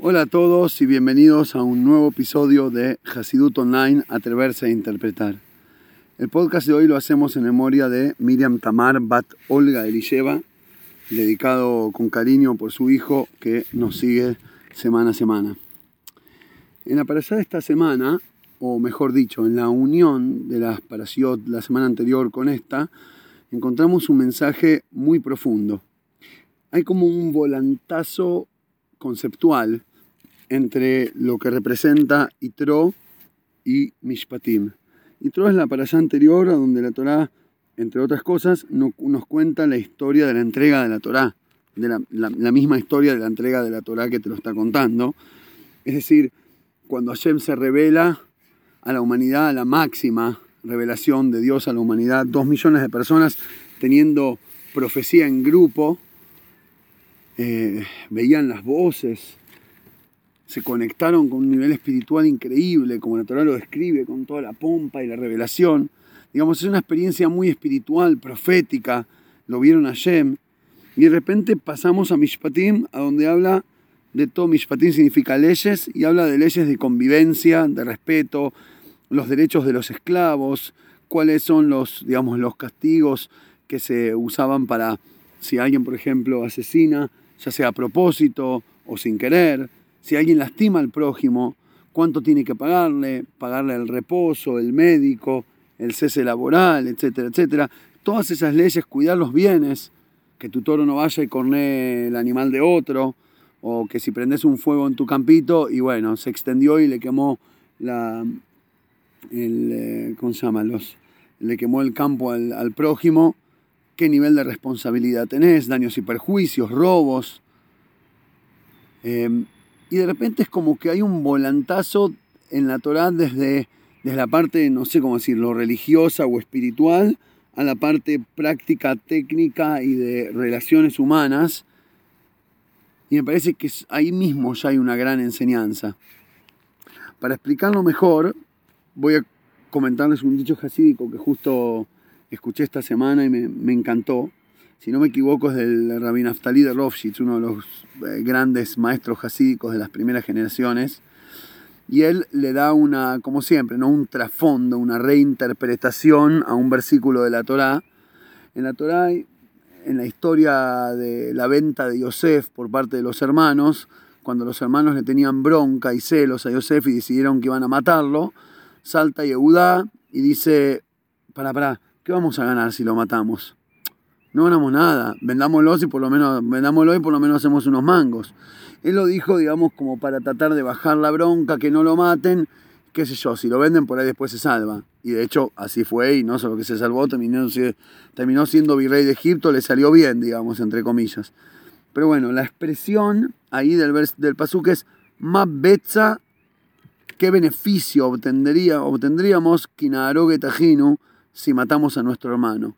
Hola a todos y bienvenidos a un nuevo episodio de Hasidut Online, Atreverse a Interpretar. El podcast de hoy lo hacemos en memoria de Miriam Tamar Bat Olga Elisheva, dedicado con cariño por su hijo que nos sigue semana a semana. En la parasha de esta semana, o mejor dicho, en la unión de las parashiot la semana anterior con esta, encontramos un mensaje muy profundo. Hay como un volantazo conceptual entre lo que representa Itro y Mishpatim. Itro es la parasha anterior a donde la Torá, entre otras cosas, nos cuenta la historia de la entrega de la Torá, de la, misma historia de la entrega de la Torá que te lo está contando. Es decir, cuando Hashem se revela a la humanidad, a la máxima revelación de Dios a la humanidad, dos millones de personas teniendo profecía en grupo, eh, veían las voces, se conectaron con un nivel espiritual increíble, como la Torah lo describe, con toda la pompa y la revelación. Digamos, es una experiencia muy espiritual, profética, lo vieron a Shem. Y de repente pasamos a Mishpatim, a donde habla de todo. Mishpatim significa leyes y habla de leyes de convivencia, de respeto, los derechos de los esclavos, cuáles son los, digamos, los castigos que se usaban para si alguien, por ejemplo, asesina, ya sea a propósito o sin querer si alguien lastima al prójimo, cuánto tiene que pagarle, pagarle el reposo, el médico, el cese laboral, etcétera, etcétera. Todas esas leyes, cuidar los bienes, que tu toro no vaya y corne el animal de otro, o que si prendes un fuego en tu campito y bueno, se extendió y le quemó la, el, eh, ¿cómo? Los, le quemó el campo al, prójimo, qué nivel de responsabilidad tenés, daños y perjuicios, robos. Em, y de repente es como que hay un volantazo en la Torá desde, desde la parte, no sé cómo decirlo, religiosa o espiritual, a la parte práctica, técnica y de relaciones humanas. Y me parece que ahí mismo ya hay una gran enseñanza. Para explicarlo mejor, voy a comentarles un dicho jasídico que justo escuché esta semana y me, me encantó si no me equivoco, es del Rabbi Naftali de Rovshitz, uno de los eh, grandes maestros hasídicos de las primeras generaciones. Y él le da una, como siempre, ¿no? un trasfondo, una reinterpretación a un versículo de la Torá. En la Torá, en la historia de la venta de Yosef por parte de los hermanos, cuando los hermanos le tenían bronca y celos a Yosef y decidieron que iban a matarlo, salta Yehudá y dice, para, para, ¿qué vamos a ganar si lo matamos? no ganamos nada, vendámoslo y por lo menos, vendámoslo y por lo menos hacemos unos mangos. Él lo dijo, digamos, como para tratar de bajar la bronca, que no lo maten, qué sé yo, si lo venden por ahí después se salva. Y de hecho así fue y no solo que se salvó, terminó, terminó siendo virrey de Egipto, le salió bien, digamos, entre comillas. Pero bueno, la expresión ahí del, del pasuk es betza ¿qué beneficio obtendría, obtendríamos Kinaroge Tajinu si matamos a nuestro hermano?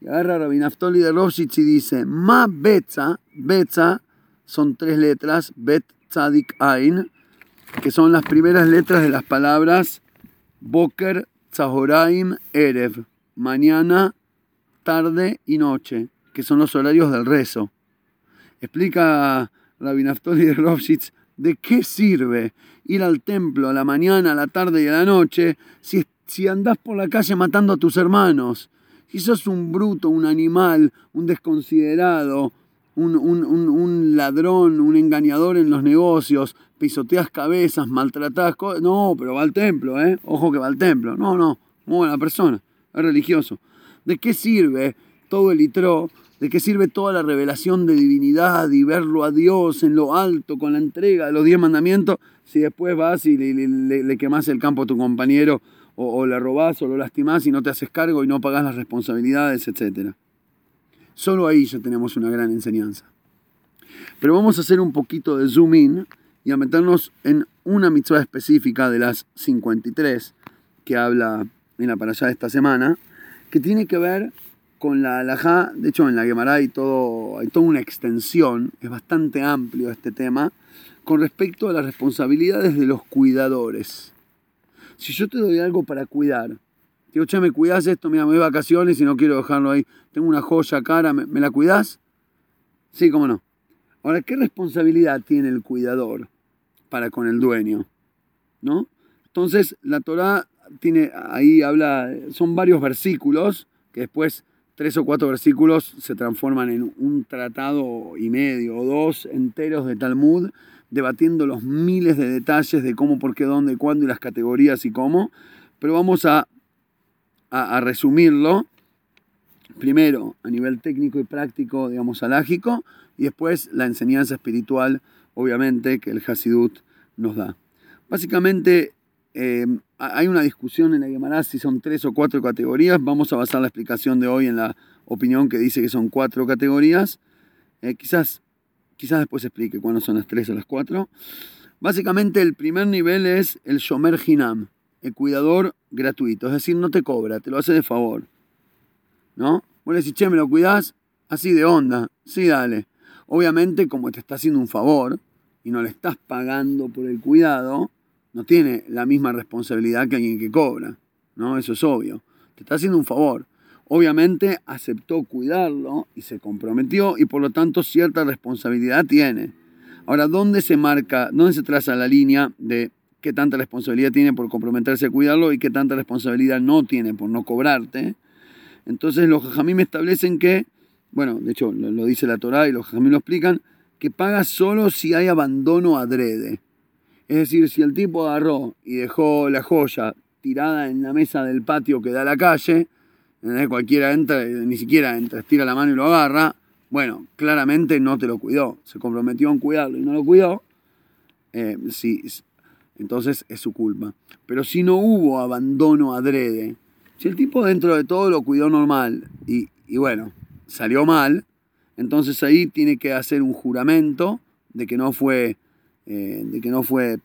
Y agarra Rabbi Naftoli de Roshitz y dice, Ma Betza, Betza son tres letras, Bet Tzadik Ain, que son las primeras letras de las palabras Boker, Tzahoraim, Erev, mañana, tarde y noche, que son los horarios del rezo. Explica Rabbi Naftoli de Roshitz de qué sirve ir al templo a la mañana, a la tarde y a la noche si, si andás por la calle matando a tus hermanos si sos un bruto, un animal, un desconsiderado, un, ladrón, un engañador en los negocios, pisoteas cabezas, maltratás, no, pero va al templo, ¿eh? Ojo que va al templo. No, no, muy buena persona, es religioso. ¿De qué sirve todo el litro? ¿De qué sirve toda la revelación de divinidad y verlo a Dios en lo alto con la entrega de los diez mandamientos si después vas y le, le, le quemas el campo a tu compañero o, la robás o lo lastimás y no te haces cargo y no pagás las responsabilidades, etc. Solo ahí ya tenemos una gran enseñanza. Pero vamos a hacer un poquito de zoom in y a meternos en una mitzvah específica de las 53 que habla en la para allá de esta semana, que tiene que ver con la alajá, de hecho en la Gemara hay, todo, hay toda una extensión, es bastante amplio este tema, con respecto a las responsabilidades de los cuidadores. Si yo te doy algo para cuidar, digo, che, ¿me cuidas esto? Mira, me voy de vacaciones y no quiero dejarlo ahí. Tengo una joya cara, ¿me, la cuidas? Sí, cómo no. Ahora, ¿qué responsabilidad tiene el cuidador para con el dueño? ¿No? Entonces, la Torah tiene, ahí habla, son varios versículos que después tres o cuatro versículos se transforman en un tratado y medio o dos enteros de Talmud, debatiendo los miles de detalles de cómo, por qué, dónde, cuándo y las categorías y cómo. Pero vamos a, a, resumirlo. Primero, a nivel técnico y práctico, digamos, alágico, y después la enseñanza espiritual, obviamente, que el Hasidut nos da. Básicamente, eh, hay una discusión en la Gemara si son tres o cuatro categorías. Vamos a basar la explicación de hoy en la opinión que dice que son cuatro categorías. Eh, quizás, quizás después explique cuáles son las tres o las cuatro. Básicamente el primer nivel es el Shomer Hinam, el cuidador gratuito. Es decir, no te cobra, te lo hace de favor. ¿No? Vos le decís, che, ¿me lo cuidás? Así de onda. Sí, dale. Obviamente, como te está haciendo un favor y no le estás pagando por el cuidado, no tiene la misma responsabilidad que alguien que cobra, ¿no? Eso es obvio. Te está haciendo un favor. Obviamente aceptó cuidarlo y se comprometió y por lo tanto cierta responsabilidad tiene. Ahora, ¿dónde se marca, dónde se traza la línea de qué tanta responsabilidad tiene por comprometerse a cuidarlo y qué tanta responsabilidad no tiene por no cobrarte? Entonces los me establecen que, bueno, de hecho lo, dice la Torah y los jajamim lo explican, que paga solo si hay abandono adrede. Es decir, si el tipo agarró y dejó la joya tirada en la mesa del patio que da a la calle, cualquiera entra, ni siquiera entra, estira la mano y lo agarra, bueno, claramente no te lo cuidó, se comprometió en cuidarlo y no lo cuidó, eh, sí, entonces es su culpa. Pero si no hubo abandono adrede, si el tipo dentro de todo lo cuidó normal y, bueno, salió mal, entonces ahí tiene que hacer un juramento de que no fue eh, de que no fue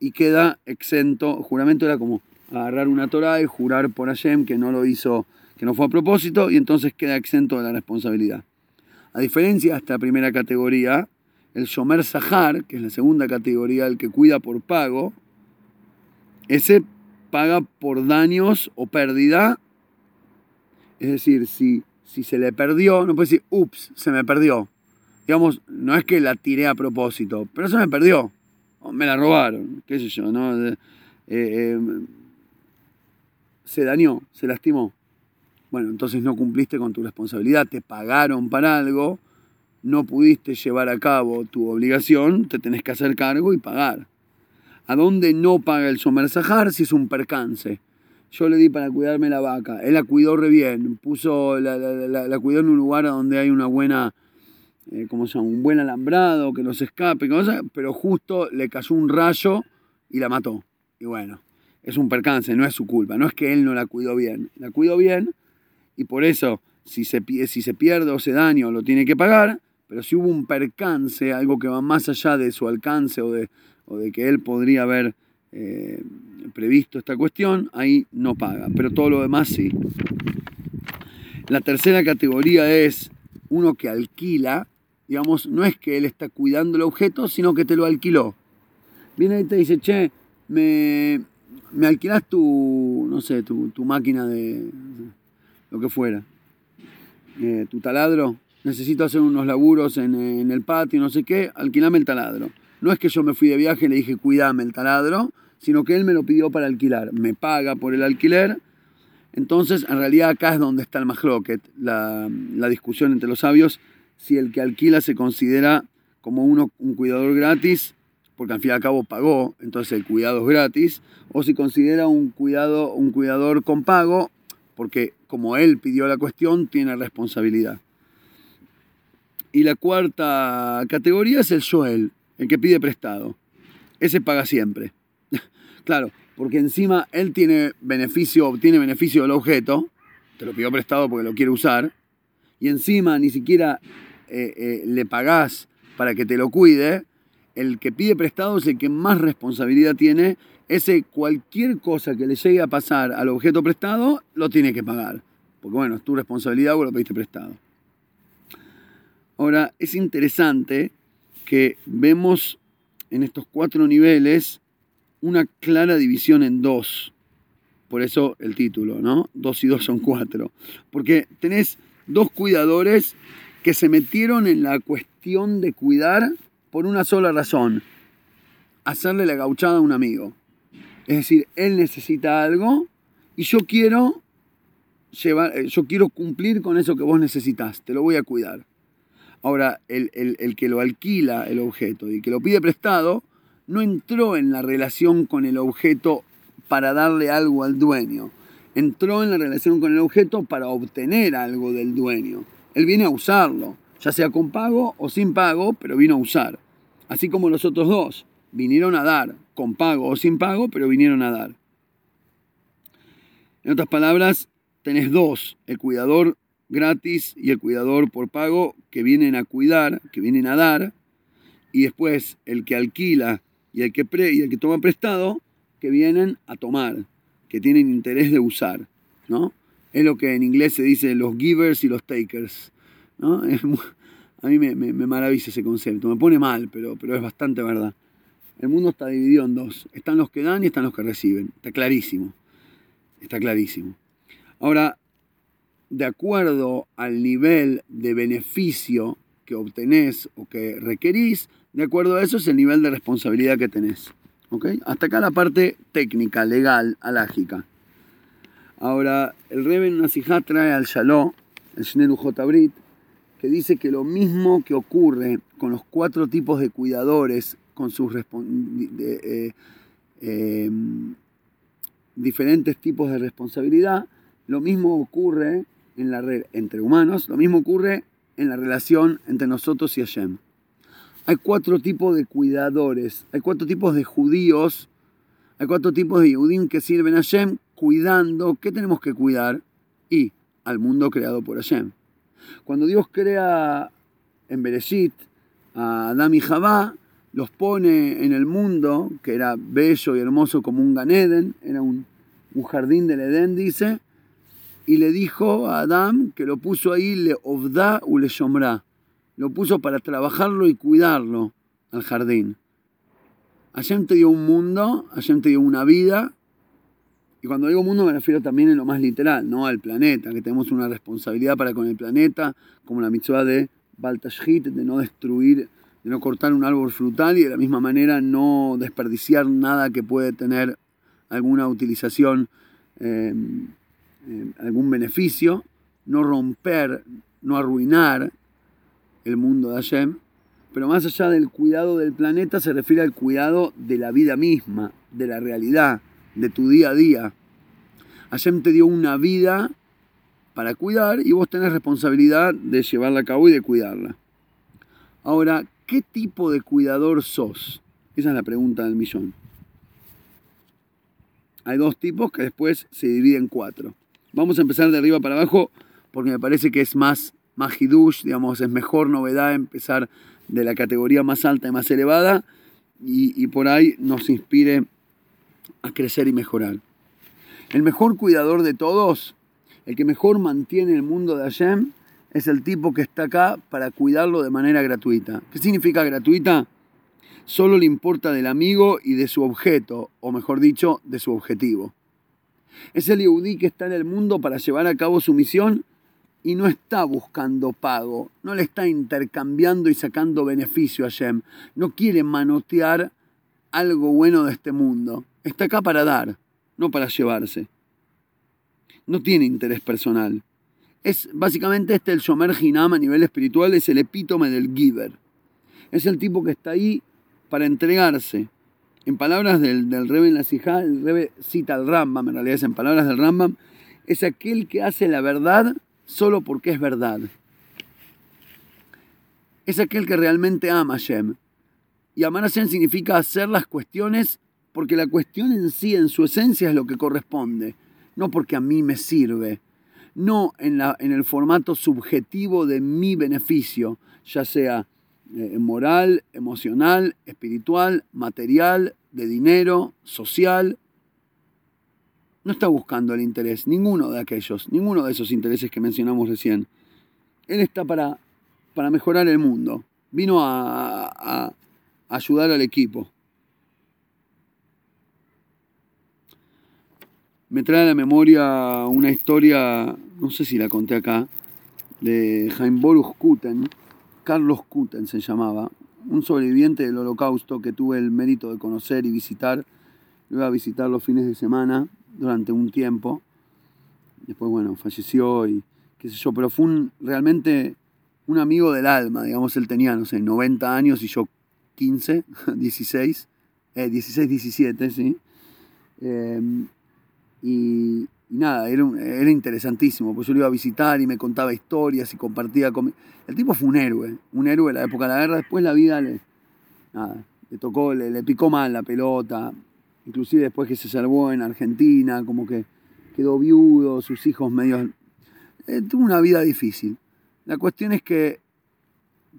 y queda exento. Juramento era como agarrar una Torah y jurar por Hashem que no lo hizo, que no fue a propósito y entonces queda exento de la responsabilidad. A diferencia de esta primera categoría, el Shomer Sahar, que es la segunda categoría, el que cuida por pago, ese paga por daños o pérdida. Es decir, si, si se le perdió, no puede decir, ups, se me perdió digamos, no es que la tiré a propósito, pero eso me perdió. me la robaron, qué sé yo, ¿no? Eh, eh, se dañó, se lastimó. Bueno, entonces no cumpliste con tu responsabilidad, te pagaron para algo, no pudiste llevar a cabo tu obligación, te tenés que hacer cargo y pagar. ¿A dónde no paga el Somer Sahar si es un percance? Yo le di para cuidarme la vaca, él la cuidó re bien, puso, la, cuidó en un lugar donde hay una buena eh, como se un buen alambrado, que no se escape, pero justo le cayó un rayo y la mató. Y bueno, es un percance, no es su culpa, no es que él no la cuidó bien, la cuidó bien y por eso si se, si se pierde o se daña lo tiene que pagar, pero si hubo un percance, algo que va más allá de su alcance o de, o de que él podría haber eh, previsto esta cuestión, ahí no paga, pero todo lo demás sí. La tercera categoría es uno que alquila digamos, no es que él está cuidando el objeto, sino que te lo alquiló. Viene y te dice, che, me, me alquilas tu, no sé, tu, máquina de lo que fuera, eh, tu taladro, necesito hacer unos laburos en, el patio, no sé qué, alquilame el taladro. No es que yo me fui de viaje y le dije, cuidame el taladro, sino que él me lo pidió para alquilar. Me paga por el alquiler. Entonces, en realidad acá es donde está el mahloket, la, la discusión entre los sabios si el que alquila se considera como uno, un cuidador gratis, porque al fin y al cabo pagó, entonces el cuidado es gratis, o si considera un, cuidado, un cuidador con pago, porque como él pidió la cuestión, tiene responsabilidad. Y la cuarta categoría es el Joel, el que pide prestado. Ese paga siempre. claro, porque encima él tiene beneficio, obtiene beneficio del objeto, te lo pidió prestado porque lo quiere usar, y encima ni siquiera eh, eh, le pagás para que te lo cuide, el que pide prestado es el que más responsabilidad tiene. Ese cualquier cosa que le llegue a pasar al objeto prestado, lo tiene que pagar. Porque bueno, es tu responsabilidad o lo pediste prestado. Ahora, es interesante que vemos en estos cuatro niveles una clara división en dos. Por eso el título, ¿no? Dos y dos son cuatro. Porque tenés dos cuidadores que se metieron en la, cuestión de cuidar por una sola razón, hacerle la gauchada a un amigo. Es decir, él necesita algo y yo quiero llevar, eh, yo quiero cumplir con eso que vos necesitas, te lo voy a cuidar. Ahora, el, el que lo alquila el objeto y que lo pide prestado, no entró en la relación con el objeto para darle algo al dueño. Entró en la relación con el objeto para obtener algo del dueño. Él viene a usarlo, ya sea con pago o sin pago, pero vino a usar. Así como los otros dos vinieron a dar, con pago o sin pago, pero vinieron a dar. En otras palabras, tenés dos, el cuidador gratis y el cuidador por pago, que vienen a cuidar, que vienen a dar, y después el que alquila y el que, pre, y el que toma prestado, que vienen a tomar, que tienen interés de usar. ¿no? Es lo que en inglés se dice los givers y los takers. ¿No? a mí me, me, maravilla ese concepto, me pone mal, pero, pero es bastante verdad. El mundo está dividido en dos. Están los que dan y están los que reciben. Está clarísimo. Está clarísimo. Ahora, de acuerdo al nivel de beneficio que obtenés o que requerís, de acuerdo a eso es el nivel de responsabilidad que tenés. Hasta acá la parte técnica, legal, alágica. Ahora, el Reben Nasijá trae al Shaló, el Shnelu Jotabrit, que dice que lo mismo que ocurre con los cuatro tipos de cuidadores con sus eh, em, diferentes tipos de responsabilidad, lo mismo ocurre en la red entre humanos, lo mismo ocurre en la relación entre nosotros y Hashem hay cuatro tipos de cuidadores, hay cuatro tipos de judíos, hay cuatro tipos de Yehudim que sirven a Hashem cuidando. ¿Qué tenemos que cuidar? Y al mundo creado por Hashem. Cuando Dios crea en Bereshit a Adam y Javá, los pone en el mundo, que era bello y hermoso como un Ganeden, era un, un jardín del Edén, dice, y le dijo a Adam que lo puso ahí le ovda u le shomra lo puso para trabajarlo y cuidarlo al jardín. Hashem te dio un mundo, Hashem te dio una vida, y cuando digo mundo me refiero también en lo más literal, no al planeta, que tenemos una responsabilidad para con el planeta, como la mitzvah de Baltashit, de no destruir, de no cortar un árbol frutal y de la misma manera no desperdiciar nada que puede tener alguna utilización, eh, eh, algún beneficio, no romper, no arruinar el mundo de Hashem, pero más allá del cuidado del planeta se refiere al cuidado de la vida misma, de la realidad, de tu día a día. Hashem te dio una vida para cuidar y vos tenés responsabilidad de llevarla a cabo y de cuidarla. Ahora, ¿qué tipo de cuidador sos? Esa es la pregunta del millón. Hay dos tipos que después se dividen en cuatro. Vamos a empezar de arriba para abajo porque me parece que es más más digamos, es mejor novedad empezar de la categoría más alta y más elevada y, por ahí nos inspire a crecer y mejorar. El mejor cuidador de todos, el que mejor mantiene el mundo de Hashem, es el tipo que está acá para cuidarlo de manera gratuita. ¿Qué significa gratuita? Solo le importa del amigo y de su objeto, o mejor dicho, de su objetivo. Es el Yehudí que está en el mundo para llevar a cabo su misión y no está buscando pago, no le está intercambiando y sacando beneficio a Shem, no quiere manotear algo bueno de este mundo, está acá para dar, no para llevarse. No tiene interés personal. Es básicamente este el Shomer Hinam a nivel espiritual, es el epítome del giver. Es el tipo que está ahí para entregarse. En palabras del, del Rebe en el Rebe cita al Rambam, en realidad es en palabras del Rambam, es aquel que hace la verdad solo porque es verdad. Es aquel que realmente ama a Shem. Y amar a Shem significa hacer las cuestiones porque la cuestión en sí, en su esencia, es lo que corresponde. No porque a mí me sirve. No en, la, en el formato subjetivo de mi beneficio, ya sea eh, moral, emocional, espiritual, material, de dinero, social, no está buscando el interés, ninguno de aquellos, ninguno de esos intereses que mencionamos recién. Él está para, para mejorar el mundo. Vino a, ayudar al equipo. Me trae a la memoria una historia, no sé si la conté acá, de Jaime Boruch Kuten, Carlos Kuten se llamaba, un sobreviviente del holocausto que tuve el mérito de conocer y visitar. Lo iba a visitar los fines de semana durante un tiempo. Después, bueno, falleció y qué sé yo, pero fue realmente un amigo del alma, digamos, él tenía, no sé, 90 años y yo 15, 16, 16, 17, sí. Em, y, nada, era, era, interesantísimo, pues yo lo iba a visitar y me contaba historias y compartía con... El tipo fue un héroe, un héroe de la época de la guerra, después la vida le, nada, le tocó, le, le picó mal la pelota, inclusive después que se salvó en Argentina, como que quedó viudo, sus hijos medio... Eh, tuvo una vida difícil. La cuestión es que,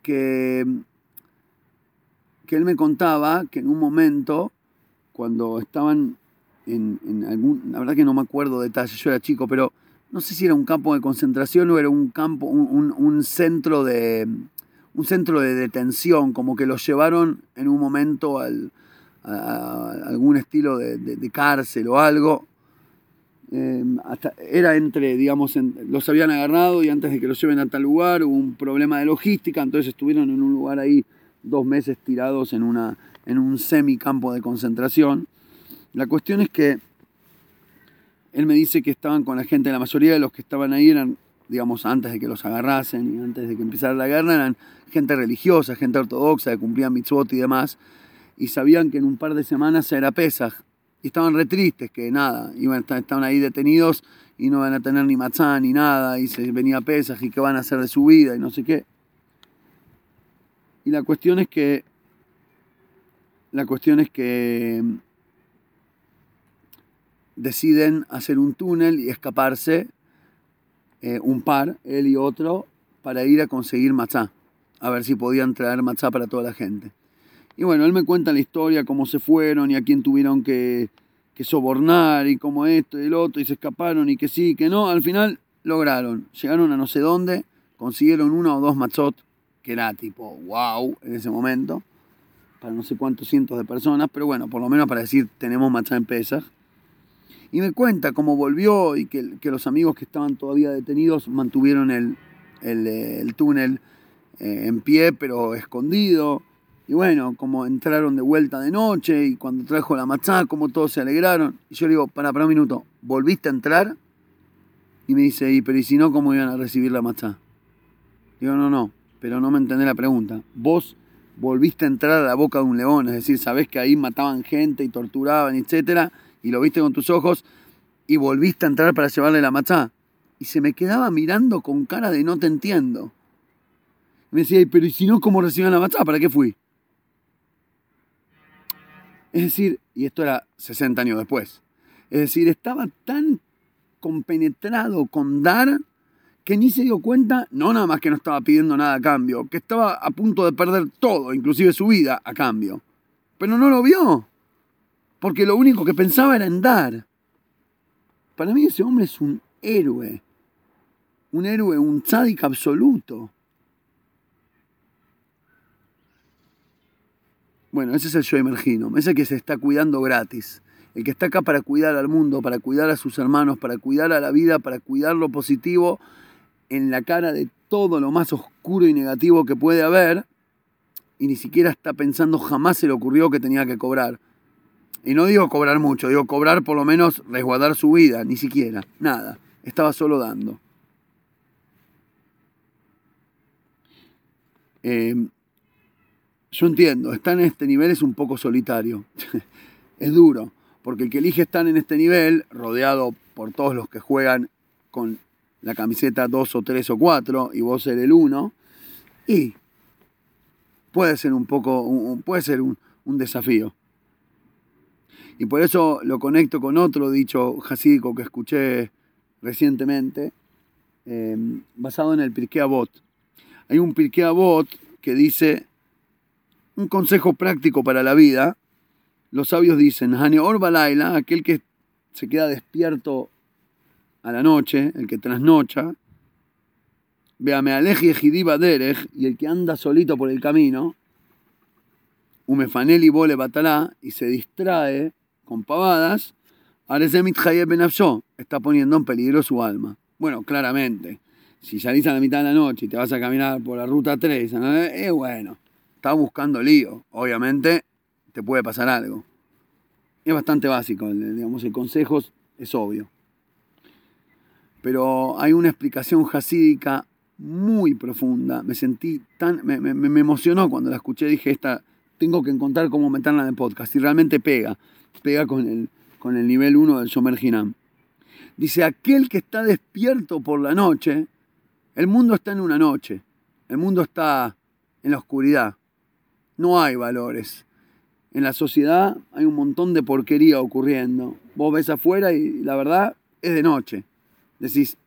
que, que él me contaba que en un momento, cuando estaban en, en, algún, la verdad que no me acuerdo detalles, yo era chico, pero no sé si era un campo de concentración o era un campo, un, un, centro de un centro de detención, como que los llevaron en un momento al, a, algún estilo de, de, cárcel o algo, Em, hasta, era entre, digamos, los habían agarrado y antes de que los lleven a tal lugar hubo un problema de logística, entonces estuvieron en un lugar ahí dos meses tirados en, una, en un semicampo de concentración. La cuestión es que él me dice que estaban con la gente, la mayoría de los que estaban ahí eran, digamos, antes de que los agarrasen y antes de que empezara la guerra, eran gente religiosa, gente ortodoxa, que cumplían mitzvot y demás, y sabían que en un par de semanas era Pesach, y estaban re tristes, que nada, iban, estaban ahí detenidos y no van a tener ni matzá ni nada, y se venía pesas y qué van a hacer de su vida y no sé qué. Y la cuestión es que, la cuestión es que deciden hacer un túnel y escaparse eh, un par, él y otro, para ir a conseguir matzá, a ver si podían traer matzá para toda la gente. Y bueno, él me cuenta la historia, cómo se fueron y a quién tuvieron que, que sobornar y cómo esto y el otro y se escaparon y que sí, que no. Al final lograron, llegaron a no sé dónde, consiguieron una o dos matzot, que era tipo wow en ese momento, para no sé cuántos cientos de personas, pero bueno, por lo menos para decir tenemos matzá en pesas. Y me cuenta cómo volvió y que, los amigos que estaban todavía detenidos mantuvieron el, el, el túnel eh, en pie pero escondido y bueno, como entraron de vuelta de noche y cuando trajo la matzá, como todos se alegraron. Y yo le digo, para, para un minuto, ¿volviste a entrar? Y me dice, ¿y pero y si no, cómo iban a recibir la matzá? Digo, no, no, pero no me entendés la pregunta. Vos volviste a entrar a la boca de un león, es decir, sabés que ahí mataban gente y torturaban, etcétera, y lo viste con tus ojos, y volviste a entrar para llevarle la matzá. Y se me quedaba mirando con cara de no te entiendo. Me decía, pero ¿y si no, cómo recibían la matzá? ¿Para qué fui? Es decir, y esto era 60 años después, es decir, estaba tan compenetrado con dar que ni se dio cuenta, no nada más que no estaba pidiendo nada a cambio, que estaba a punto de perder todo, inclusive su vida, a cambio. Pero no lo vio, porque lo único que pensaba era en dar. Para mí ese hombre es un héroe, un héroe, un tzadik absoluto. Bueno, ese es el yo emergino, ese que se está cuidando gratis, el que está acá para cuidar al mundo, para cuidar a sus hermanos, para cuidar a la vida, para cuidar lo positivo en la cara de todo lo más oscuro y negativo que puede haber, y ni siquiera está pensando, jamás se le ocurrió que tenía que cobrar. Y no digo cobrar mucho, digo cobrar por lo menos resguardar su vida, ni siquiera, nada, estaba solo dando. Eh, yo entiendo, estar en este nivel es un poco solitario. es duro, porque el que elige estar en este nivel, rodeado por todos los que juegan con la camiseta 2 o 3 o 4 y vos ser el 1, y puede ser un poco, puede ser un, desafío. Y por eso lo conecto con otro dicho jasídico que escuché recientemente, eh, basado en el Pirkei Avot. Hay un Pirkei Avot que dice un consejo práctico para la vida. Los sabios dicen, Haneor Balaila, aquel que se queda despierto a la noche, el que trasnocha, Veame aleji derech, y el que anda solito por el camino, Batalá, y se distrae con pavadas, está poniendo en peligro su alma. Bueno, claramente, Si salís a la mitad de la noche y te vas a caminar por la ruta 3, es bueno, estás buscando lío. Obviamente te puede pasar algo. Es bastante básico, digamos, el consejo es obvio. Pero hay una explicación jasídica muy profunda. Me sentí tan. Me, me, emocionó cuando la escuché. Dije, esta. Tengo que encontrar cómo meterla en el podcast. Y realmente pega. Pega con el, con el nivel 1 del Shomer Hinam. Dice: aquel que está despierto por la noche. El mundo está en una noche. El mundo está en la oscuridad. No hay valores. En la sociedad hay un montón de porquería ocurriendo. Vos ves afuera y la verdad es de noche. Decís,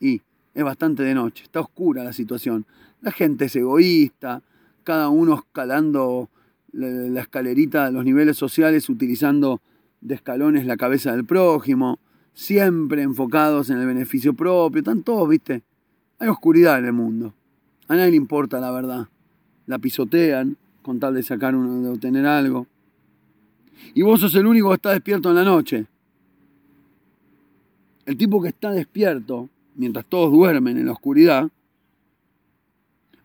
y es bastante de noche, está oscura la situación. La gente es egoísta, cada uno escalando la escalerita los niveles sociales utilizando de escalones la cabeza del prójimo, siempre enfocados en el beneficio propio, están todos, viste. Hay oscuridad en el mundo. A nadie le importa la verdad. La pisotean con tal de sacar uno, de obtener algo. Y vos sos el único que está despierto en la noche. El tipo que está despierto, mientras todos duermen en la oscuridad,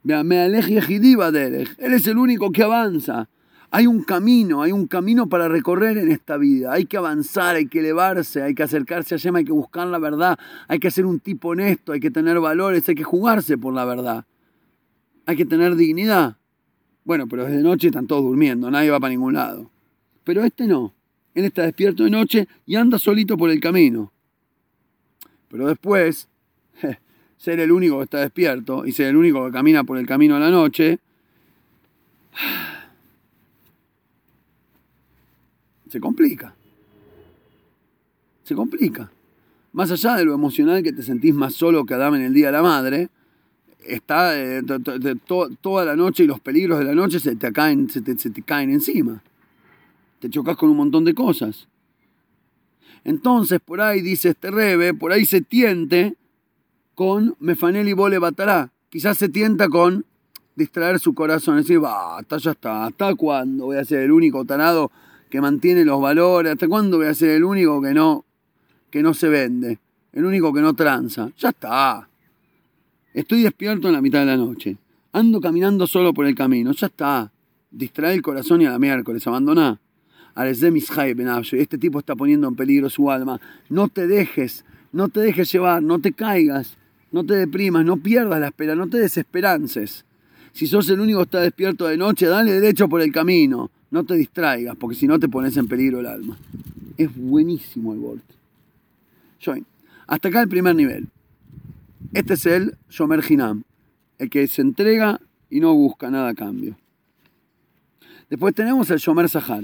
me aleje Él es el único que avanza. Hay un camino, hay un camino para recorrer en esta vida. Hay que avanzar, hay que elevarse, hay que acercarse a Yema, hay que buscar la verdad, hay que ser un tipo honesto, hay que tener valores, hay que jugarse por la verdad. Hay que tener dignidad. Bueno, pero desde noche están todos durmiendo, nadie va para ningún lado. Pero este no. Él está despierto de noche y anda solito por el camino. Pero después, ser el único que está despierto y ser el único que camina por el camino a la noche, se complica. Se complica. Más allá de lo emocional que te sentís más solo que Adam en el Día de la Madre, está eh, toda la noche y los peligros de la noche se te caen, se te caen encima. Te chocas con un montón de cosas. Entonces, por ahí dice este rebe, por ahí se tiente con Mefanel y Bole Batará. Quizás se tienta con distraer su corazón, decir, basta, ya está, ¿hasta cuándo voy a ser el único tarado que mantiene los valores? ¿Hasta cuándo voy a ser el único que no, que no se vende? El único que no tranza. Ya está. Estoy despierto en la mitad de la noche. Ando caminando solo por el camino. Ya está. Distrae el corazón y a la miércoles, abandoná este tipo está poniendo en peligro su alma. No te dejes, no te dejes llevar, no te caigas, no te deprimas, no pierdas la espera, no te desesperances. Si sos el único que está despierto de noche, dale derecho por el camino. No te distraigas, porque si no te pones en peligro el alma. Es buenísimo el Volt. Join. Hasta acá el primer nivel. Este es el Shomer Hinam, el que se entrega y no busca nada a cambio. Después tenemos el Shomer Sahar.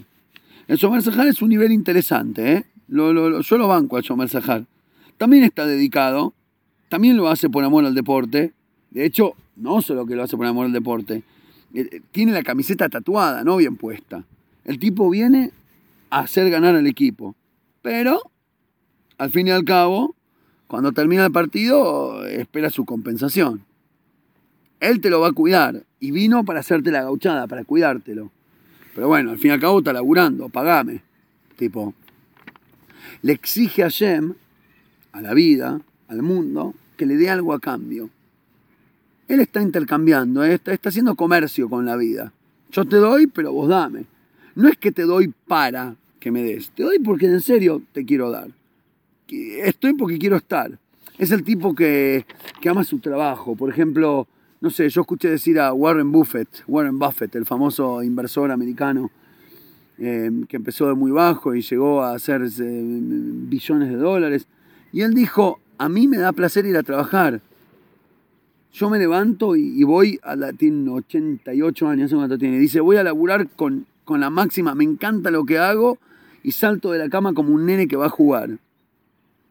El Shomer Sahar es un nivel interesante, ¿eh? Lo, lo, yo lo banco al Shomer Sahar. También está dedicado, también lo hace por amor al deporte. De hecho, no solo que lo hace por amor al deporte, tiene la camiseta tatuada, no bien puesta. El tipo viene a hacer ganar al equipo. Pero, al fin y al cabo, cuando termina el partido, espera su compensación. Él te lo va a cuidar y vino para hacerte la gauchada, para cuidártelo. Pero bueno, al fin y al cabo está laburando, pagame. Tipo, le exige a Shem, a la vida, al mundo, que le dé algo a cambio. Él está intercambiando, está, está haciendo comercio con la vida. Yo te doy, pero vos dame. No es que te doy para que me des, te doy porque en serio te quiero dar. Estoy porque quiero estar. Es el tipo que, que ama su trabajo. Por ejemplo, no sé, yo escuché decir a Warren Buffett, Warren Buffett, el famoso inversor americano, eh, que empezó de muy bajo y llegó a hacer eh, billones de dólares. Y él dijo, a mí me da placer ir a trabajar. Yo me levanto y, voy a la, tiene 88 años, no sé tiene, dice, voy a laburar con, con la máxima, me encanta lo que hago y salto de la cama como un nene que va a jugar.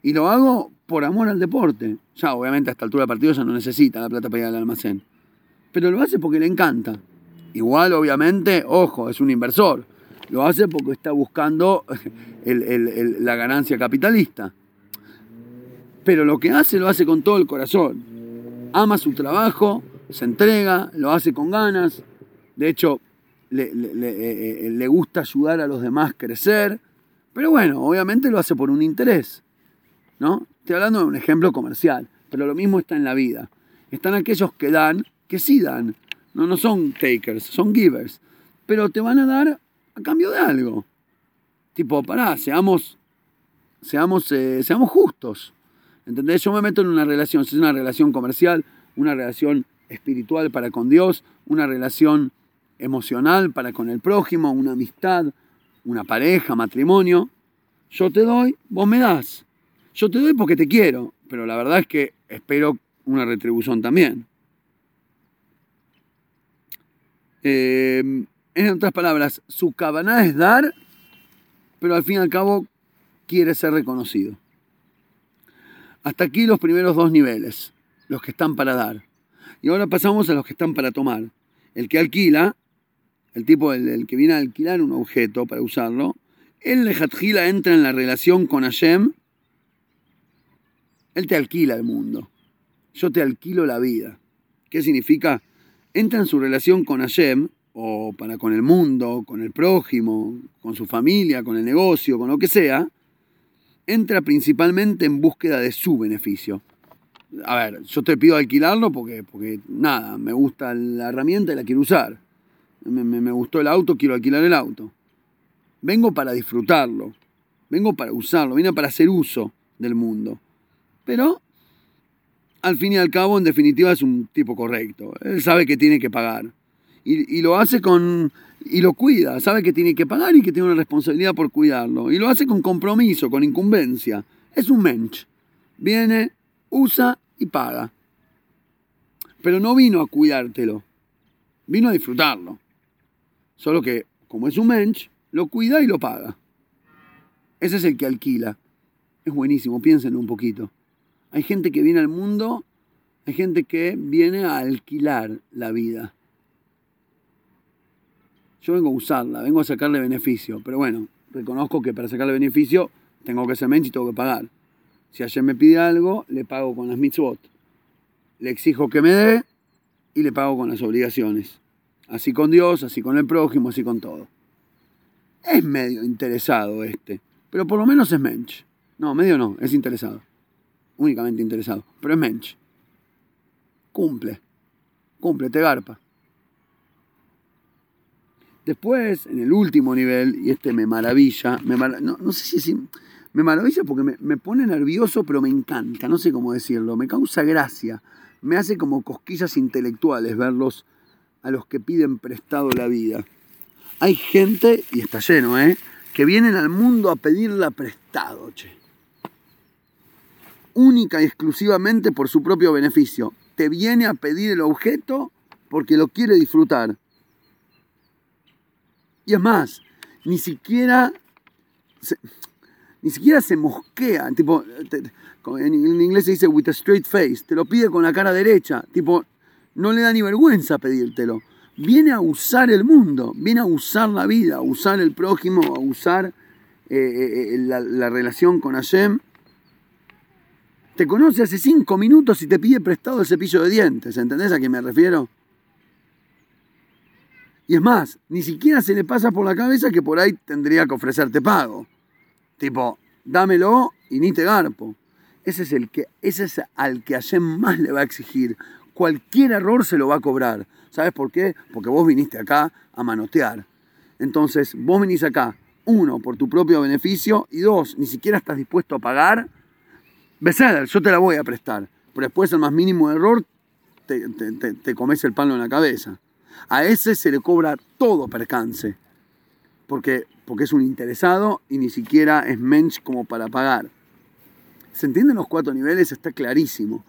Y lo hago por amor al deporte. Ya, obviamente, a esta altura del partido ya no necesita la plata para ir al almacén. Pero lo hace porque le encanta. Igual, obviamente, ojo, es un inversor. Lo hace porque está buscando la ganancia capitalista. Pero lo que hace, lo hace con todo el corazón. Ama su trabajo, se entrega, lo hace con ganas. De hecho, le, le eh, gusta ayudar a los demás a crecer. Pero bueno, obviamente lo hace por un interés. ¿no? Estoy hablando de un ejemplo comercial, pero lo mismo está en la vida. Están aquellos que dan, que sí dan. No, no son takers, son givers. Pero te van a dar a cambio de algo. Tipo, pará, seamos, seamos, eh, seamos justos. ¿Entendés? Yo me meto en una relación, si es una relación comercial, una relación espiritual para con Dios, una relación emocional para con el prójimo, una amistad, una pareja, matrimonio. Yo te doy, vos me das. Yo te doy porque te quiero, pero la verdad es que espero una retribución también. Eh, en otras palabras, su cabana es dar, pero al fin y al cabo quiere ser reconocido. Hasta aquí los primeros dos niveles, los que están para dar. Y ahora pasamos a los que están para tomar. El que alquila, el tipo, el, que viene a alquilar un objeto para usarlo, él lejatjila entra en la relación con Hashem, él te alquila el mundo. Yo te alquilo la vida. ¿Qué significa? Entra en su relación con Hashem, o para con el mundo, con el prójimo, con su familia, con el negocio, con lo que sea, entra principalmente en búsqueda de su beneficio. A ver, yo te pido alquilarlo porque, porque nada, me gusta la herramienta y la quiero usar. Me, me, gustó el auto, quiero alquilar el auto. Vengo para disfrutarlo, vengo para usarlo, vine para hacer uso del mundo. Pero, al fin y al cabo, en definitiva, es un tipo correcto. Él sabe que tiene que pagar. Y, y lo hace con, y lo cuida, sabe que tiene que pagar y que tiene una responsabilidad por cuidarlo. Y lo hace con compromiso, con incumbencia. Es un mensch. Viene, usa y paga. Pero no vino a cuidártelo, vino a disfrutarlo. Solo que, como es un mensch, lo cuida y lo paga. Ese es el que alquila. Es buenísimo, piénsenlo un poquito. Hay gente que viene al mundo, hay gente que viene a alquilar la vida. Yo vengo a usarla, vengo a sacarle beneficio. Pero bueno, reconozco que para sacarle beneficio tengo que ser mensch y tengo que pagar. Si ayer me pide algo, le pago con las mitzvot. Le exijo que me dé y le pago con las obligaciones. Así con Dios, así con el prójimo, así con todo. Es medio interesado este, pero por lo menos es mensch. No, medio no, es interesado. Únicamente interesado, pero es mensch. Cumple, cumple, te garpa. Después, en el último nivel, y este me maravilla, me no, sé si, me maravilla porque me, pone nervioso, pero me encanta, no sé cómo decirlo, me causa gracia, me hace como cosquillas intelectuales verlos a los que piden prestado la vida. Hay gente, y está lleno, ¿eh? que vienen al mundo a pedirla prestado, che. Única y exclusivamente por su propio beneficio. Te viene a pedir el objeto porque lo quiere disfrutar y es más, ni siquiera se, ni siquiera se mosquea, tipo, en inglés se dice with a straight face, te lo pide con la cara derecha, tipo, no le da ni vergüenza pedírtelo. Viene a usar el mundo, viene a usar la vida, a usar el prójimo, a usar eh, eh, eh, la, la, relación con Hashem. Te conoce hace cinco minutos y te pide prestado el cepillo de dientes, ¿entendés a qué me refiero? Y es más, ni siquiera se le pasa por la cabeza que por ahí tendría que ofrecerte pago. Tipo, dámelo y ni te garpo. Ese es, el que, ese es al que Hashem más le va a exigir. Cualquier error se lo va a cobrar. ¿Sabes por qué? Porque vos viniste acá a manotear. Entonces, vos venís acá, uno, por tu propio beneficio, y dos, ni siquiera estás dispuesto a pagar. Beseder, yo te la voy a prestar. Pero después, el más mínimo error, te, te, te comes el palo en la cabeza. A ese se le cobra todo percance, porque, porque es un interesado y ni siquiera es mensch como para pagar. ¿Se entienden los cuatro niveles? Está clarísimo.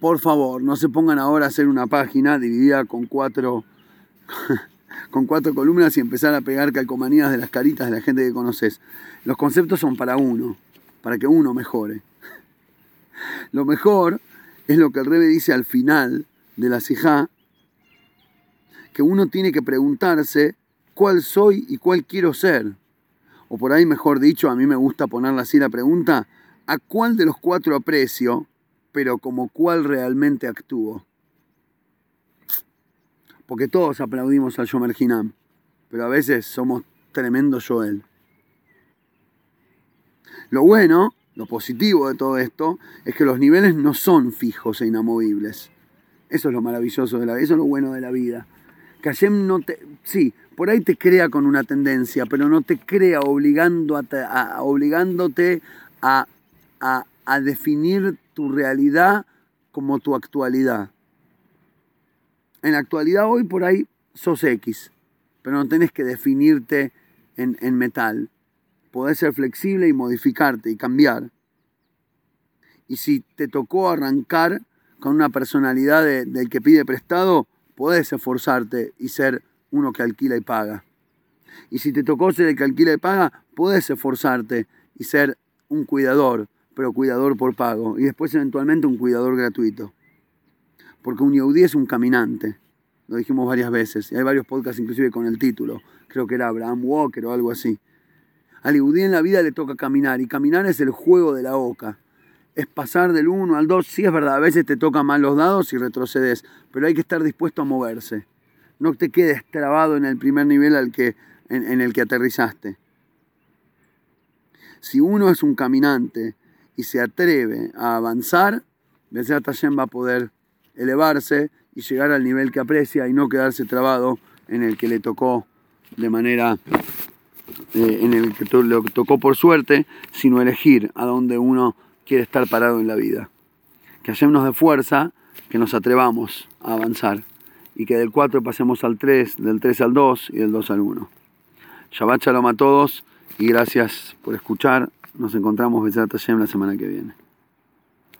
Por favor, no se pongan ahora a hacer una página dividida con cuatro, con cuatro columnas y empezar a pegar calcomanías de las caritas de la gente que conoces. Los conceptos son para uno, para que uno mejore. Lo mejor es lo que el Rebe dice al final de la Sijá, que uno tiene que preguntarse cuál soy y cuál quiero ser. O por ahí, mejor dicho, a mí me gusta ponerla así la pregunta, ¿a cuál de los cuatro aprecio, pero como cuál realmente actúo? Porque todos aplaudimos al Yomer Hinam, pero a veces somos tremendo Joel. Lo bueno Lo positivo de todo esto es que los niveles no son fijos e inamovibles. Eso es lo maravilloso de la vida, eso es lo bueno de la vida. Que no te, sí, por ahí te crea con una tendencia, pero no te crea obligando a, obligándote a, a definir tu realidad como tu actualidad. En la actualidad hoy por ahí sos X, pero no tenés que definirte en, en metal. Podés ser flexible y modificarte y cambiar. Y si te tocó arrancar con una personalidad del que pide prestado, podés esforzarte y ser uno que alquila y paga. Y si te tocó ser el que alquila y paga, podés esforzarte y ser un cuidador, pero cuidador por pago. Y después eventualmente un cuidador gratuito. Porque un Yehudi es un caminante. Lo dijimos varias veces. Y hay varios podcasts inclusive con el título. Creo que era Abraham Walker o algo así. Al Yehudi en la vida le toca caminar. Y caminar es el juego de la oca. Es pasar del 1 al 2. Sí es verdad, a veces te tocan mal los dados y retrocedes. Pero hay que estar dispuesto a moverse. No te quedes trabado en el primer nivel al que, en, el que aterrizaste. Si uno es un caminante y se atreve a avanzar, Hashem va a poder elevarse y llegar al nivel que aprecia y no quedarse trabado en el que le tocó de manera, eh, en el que le tocó por suerte, sino elegir a donde uno quiere estar parado en la vida. Que hacemos de fuerza, que nos atrevamos a avanzar y que del 4 pasemos al 3, del 3 al 2 y del 2 al 1. Shabbat Shalom a todos y gracias por escuchar. Nos encontramos Besat Hashem la semana que viene.